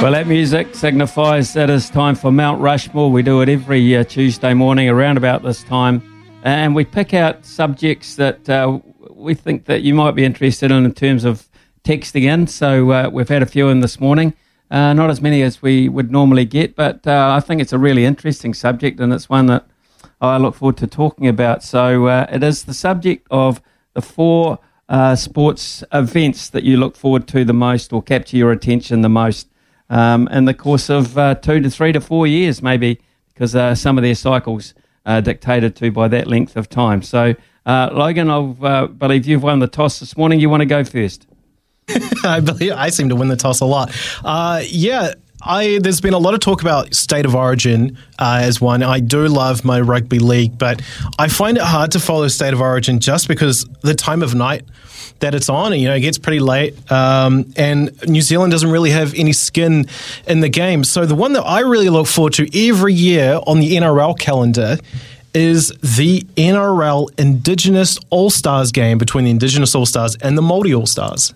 Well, that music signifies that it's time for Mount Rushmore. We do it every uh, Tuesday morning around about this time, and we pick out subjects that uh, we think that you might be interested in in terms of texting in. So uh, we've had a few in this morning, uh, not as many as we would normally get, but uh, I think it's a really interesting subject, and it's one that I look forward to talking about. So uh, it is the subject of the four sports events that you look forward to the most or capture your attention the most um, in the course of uh, two to three to four years, maybe, because uh, some of their cycles are dictated to by that length of time. So, uh, Logan, I uh, believe you've won the toss this morning. You want to go first? I believe I seem to win the toss a lot. Uh, yeah. I, there's been a lot of talk about state of origin uh, as one. I do love my rugby league, but I find it hard to follow state of origin just because the time of night that it's on. You know, it gets pretty late, um, and New Zealand doesn't really have any skin in the game. So the one that I really look forward to every year on the NRL calendar is the NRL Indigenous All Stars game between the Indigenous All Stars and the Māori All Stars.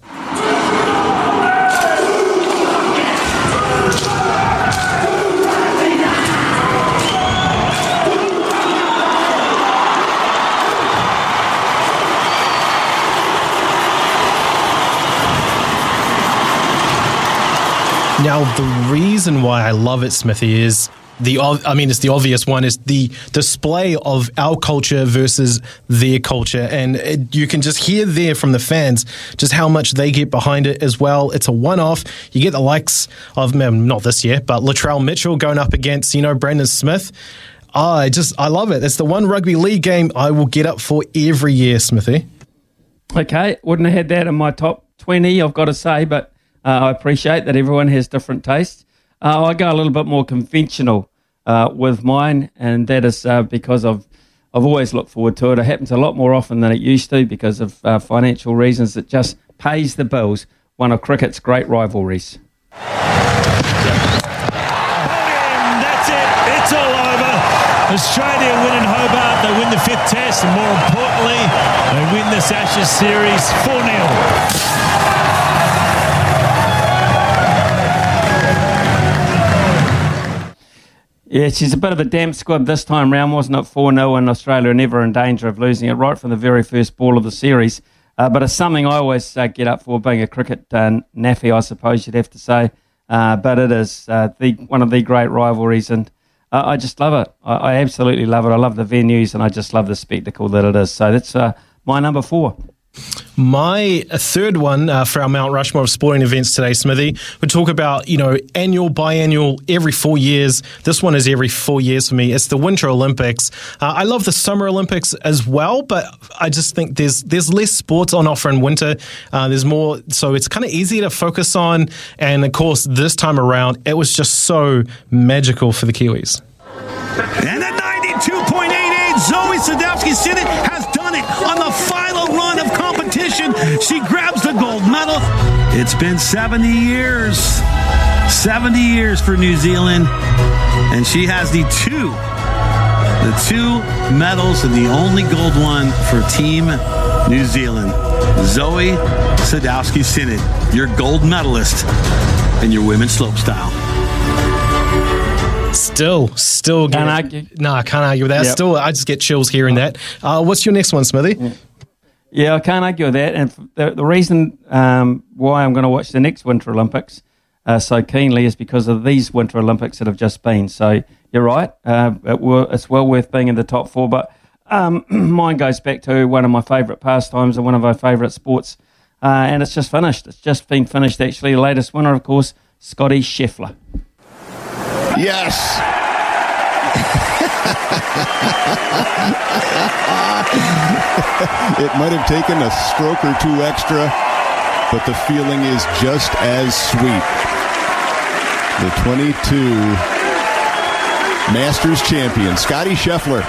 Now, the reason why I love it, Smithy, is the I mean, it's the obvious one is the display of our culture versus their culture, and it, you can just hear there from the fans just how much they get behind it as well. It's a one-off. You get the likes of not this year, but Latrell Mitchell going up against you know Brandon Smith. Oh, I just I love it. It's the one rugby league game I will get up for every year, Smithy. Okay, wouldn't have had that in my top twenty. I've got to say, but I appreciate that everyone has different tastes. Uh, I go a little bit more conventional uh, with mine, and that is uh, because I've I've always looked forward to it. It happens a lot more often than it used to because of uh, financial reasons. It just pays the bills. One of cricket's great rivalries. That's it. It's all over. Australia win in Hobart. They win the fifth test, and more importantly, they win this Ashes series 4 0. Yeah, she's a bit of a damp squib this time round, wasn't it? 4 0 and Australia never in danger of losing it right from the very first ball of the series. Uh, but it's something I always uh, get up for, being a cricket uh, naffy, I suppose you'd have to say. Uh, but it is uh, the one of the great rivalries, and uh, I just love it. I, I, absolutely love it. I love the venues, and I just love the spectacle that it is. So that's my number four. My third one uh, for our Mount Rushmore of sporting events today, Smithy, we talk about, you know, annual, biannual, every four years. This one is every four years for me. It's the Winter Olympics. Uh, I love the Summer Olympics as well, but I just think there's there's less sports on offer in winter. Uh, there's more, so it's kind of easy to focus on. And of course, this time around, it was just so magical for the Kiwis. And at 92.88, Zoi Sadowski Synnott has done it on the final run of competition. She grabs the gold medal. It's been 70 years. 70 years for New Zealand. And she has the two, the two medals and the only gold one for Team New Zealand. Zoi Sadowski Synnott, your gold medalist in your women's slopestyle. Still, still can't argue. No, I can't argue with that. Yep. Still, I just get chills hearing that. Uh, what's your next one, Smithy? Yeah. Yeah, I can't argue with that. And the, the reason um, why I'm going to watch the next Winter Olympics uh, so keenly is because of these Winter Olympics that have just been. So you're right. Uh, it it's well worth being in the top four. But um, mine goes back to one of my favourite pastimes and one of my favourite sports. Uh, and it's just finished. It's just been finished, actually. The latest winner, of course, Scotty Scheffler. Yes. it might have taken a stroke or two extra, but the feeling is just as sweet. The 22 Masters champion, Scotty Scheffler.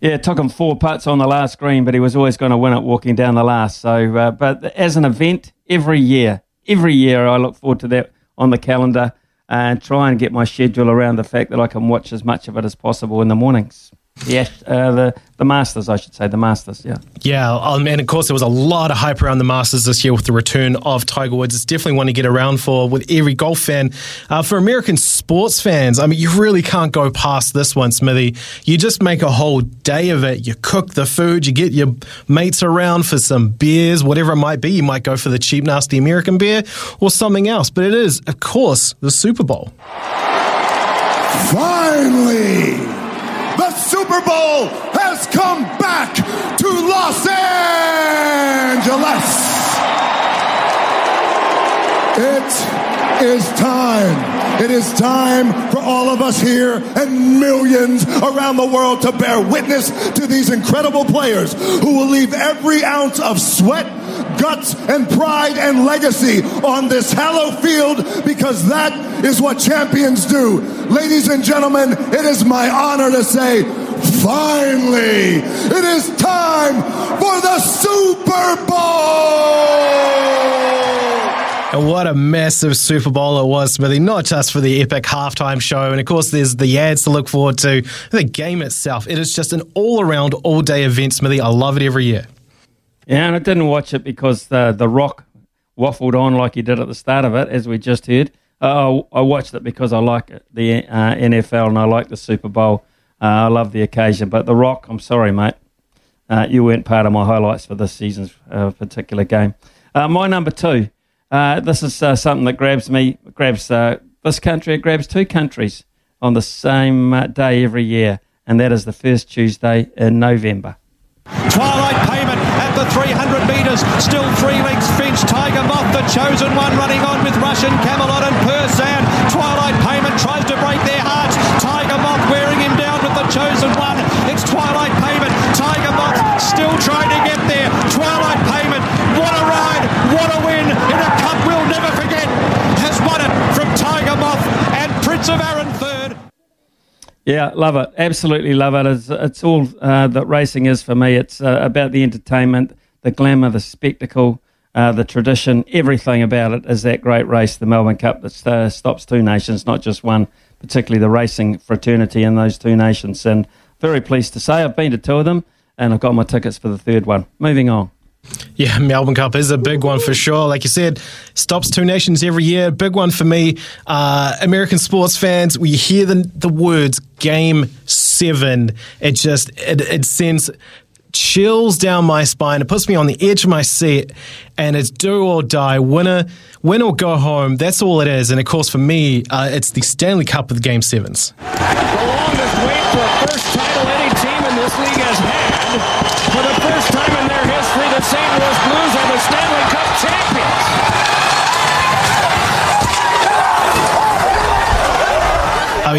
Yeah, it took him four putts on the last green, but he was always going to win it walking down the last. So, uh, but as an event, every year, every year I look forward to that on the calendar and try and get my schedule around the fact that I can watch as much of it as possible in the mornings. Yeah, uh, the the Masters, I should say, the Masters. Yeah, yeah, um, and of course there was a lot of hype around the Masters this year with the return of Tiger Woods. It's definitely one to get around for with every golf fan. Uh, for American sports fans, I mean, you really can't go past this one, Smithy. You just make a whole day of it. You cook the food, you get your mates around for some beers, whatever it might be. You might go for the cheap, nasty American beer or something else, but it is, of course, the Super Bowl. Finally. The Super Bowl has come back to Los Angeles. It is time. It is time for all of us here and millions around the world to bear witness to these incredible players who will leave every ounce of sweat, guts, and pride and legacy on this hallowed field because that is what champions do. Ladies and gentlemen, it is my honor to say, finally, it is time for the Super Bowl! And what a massive Super Bowl it was, Smithy, not just for the epic halftime show. And of course, there's the ads to look forward to. The game itself, it is just an all around, all day event, Smithy. I love it every year. Yeah, and I didn't watch it because the, the Rock waffled on like he did at the start of it, as we just heard. Uh, I watched it because I like the uh, NFL and I like the Super Bowl. Uh, I love the occasion. But The Rock, I'm sorry, mate. Uh, you weren't part of my highlights for this season's uh, particular game. Uh, my number two this is something that grabs me, grabs this country, it grabs two countries on the same day every year, and that is the first Tuesday in November. Twilight the 300 metres, still three lengths Finch, Tiger Moth, the chosen one, running on with Russian Camelot and Persan. Twilight Yeah, love it. Absolutely love it. It's, it's all uh, that racing is for me. It's uh, about the entertainment, the glamour, the spectacle, uh, the tradition. Everything about it is that great race, the Melbourne Cup, that stops two nations, not just one, particularly the racing fraternity in those two nations. And very pleased to say I've been to two of them and I've got my tickets for the third one. Moving on. Yeah, Melbourne Cup is a big one for sure. Like you said, stops two nations every year. Big one for me. Uh, American sports fans, we hear the, the words game seven. It just, it, it sends chills down my spine. It puts me on the edge of my seat, and it's do or die, winner, win or go home. That's all it is. And of course, for me, uh, it's the Stanley Cup with Game Sevens.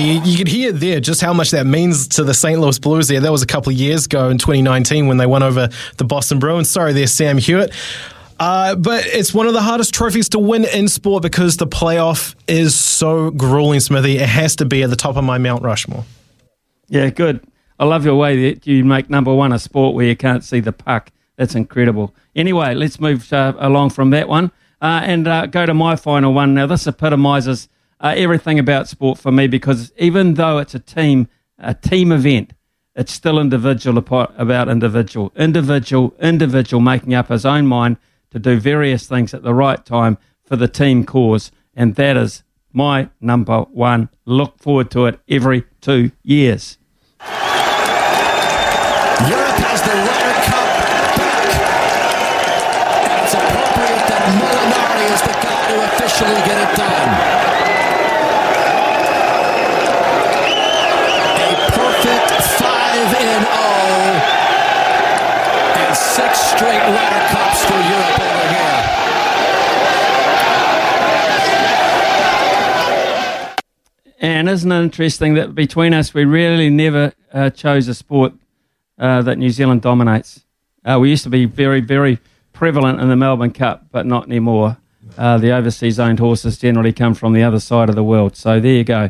You, you can hear there just how much that means to the St. Louis Blues there. That was a couple of years ago in 2019 when they won over the Boston Bruins. Sorry there, Sam Hewitt. Uh, but it's one of the hardest trophies to win in sport because the playoff is so grueling, Smithy. It has to be at the top of my Mount Rushmore. Yeah, good. I love your way that you make number one a sport where you can't see the puck. That's incredible. Anyway, let's move uh, along from that one uh, and uh, go to my final one. Now, this epitomizes uh, everything about sport for me because even though it's a team, a team event, it's still individual about individual, individual, individual making up his own mind to do various things at the right time for the team cause, and that is my number one. Look forward to it every two years. Europe has the Ryder Cup back. It's appropriate that Molinari is the guy to officially get it done. Six straight Ryder Cups for Europe over here. And isn't it interesting that between us, we really never uh, chose a sport uh, that New Zealand dominates? Uh, we used to be very, very prevalent in the Melbourne Cup, but not anymore. Uh, the overseas owned horses generally come from the other side of the world. So there you go.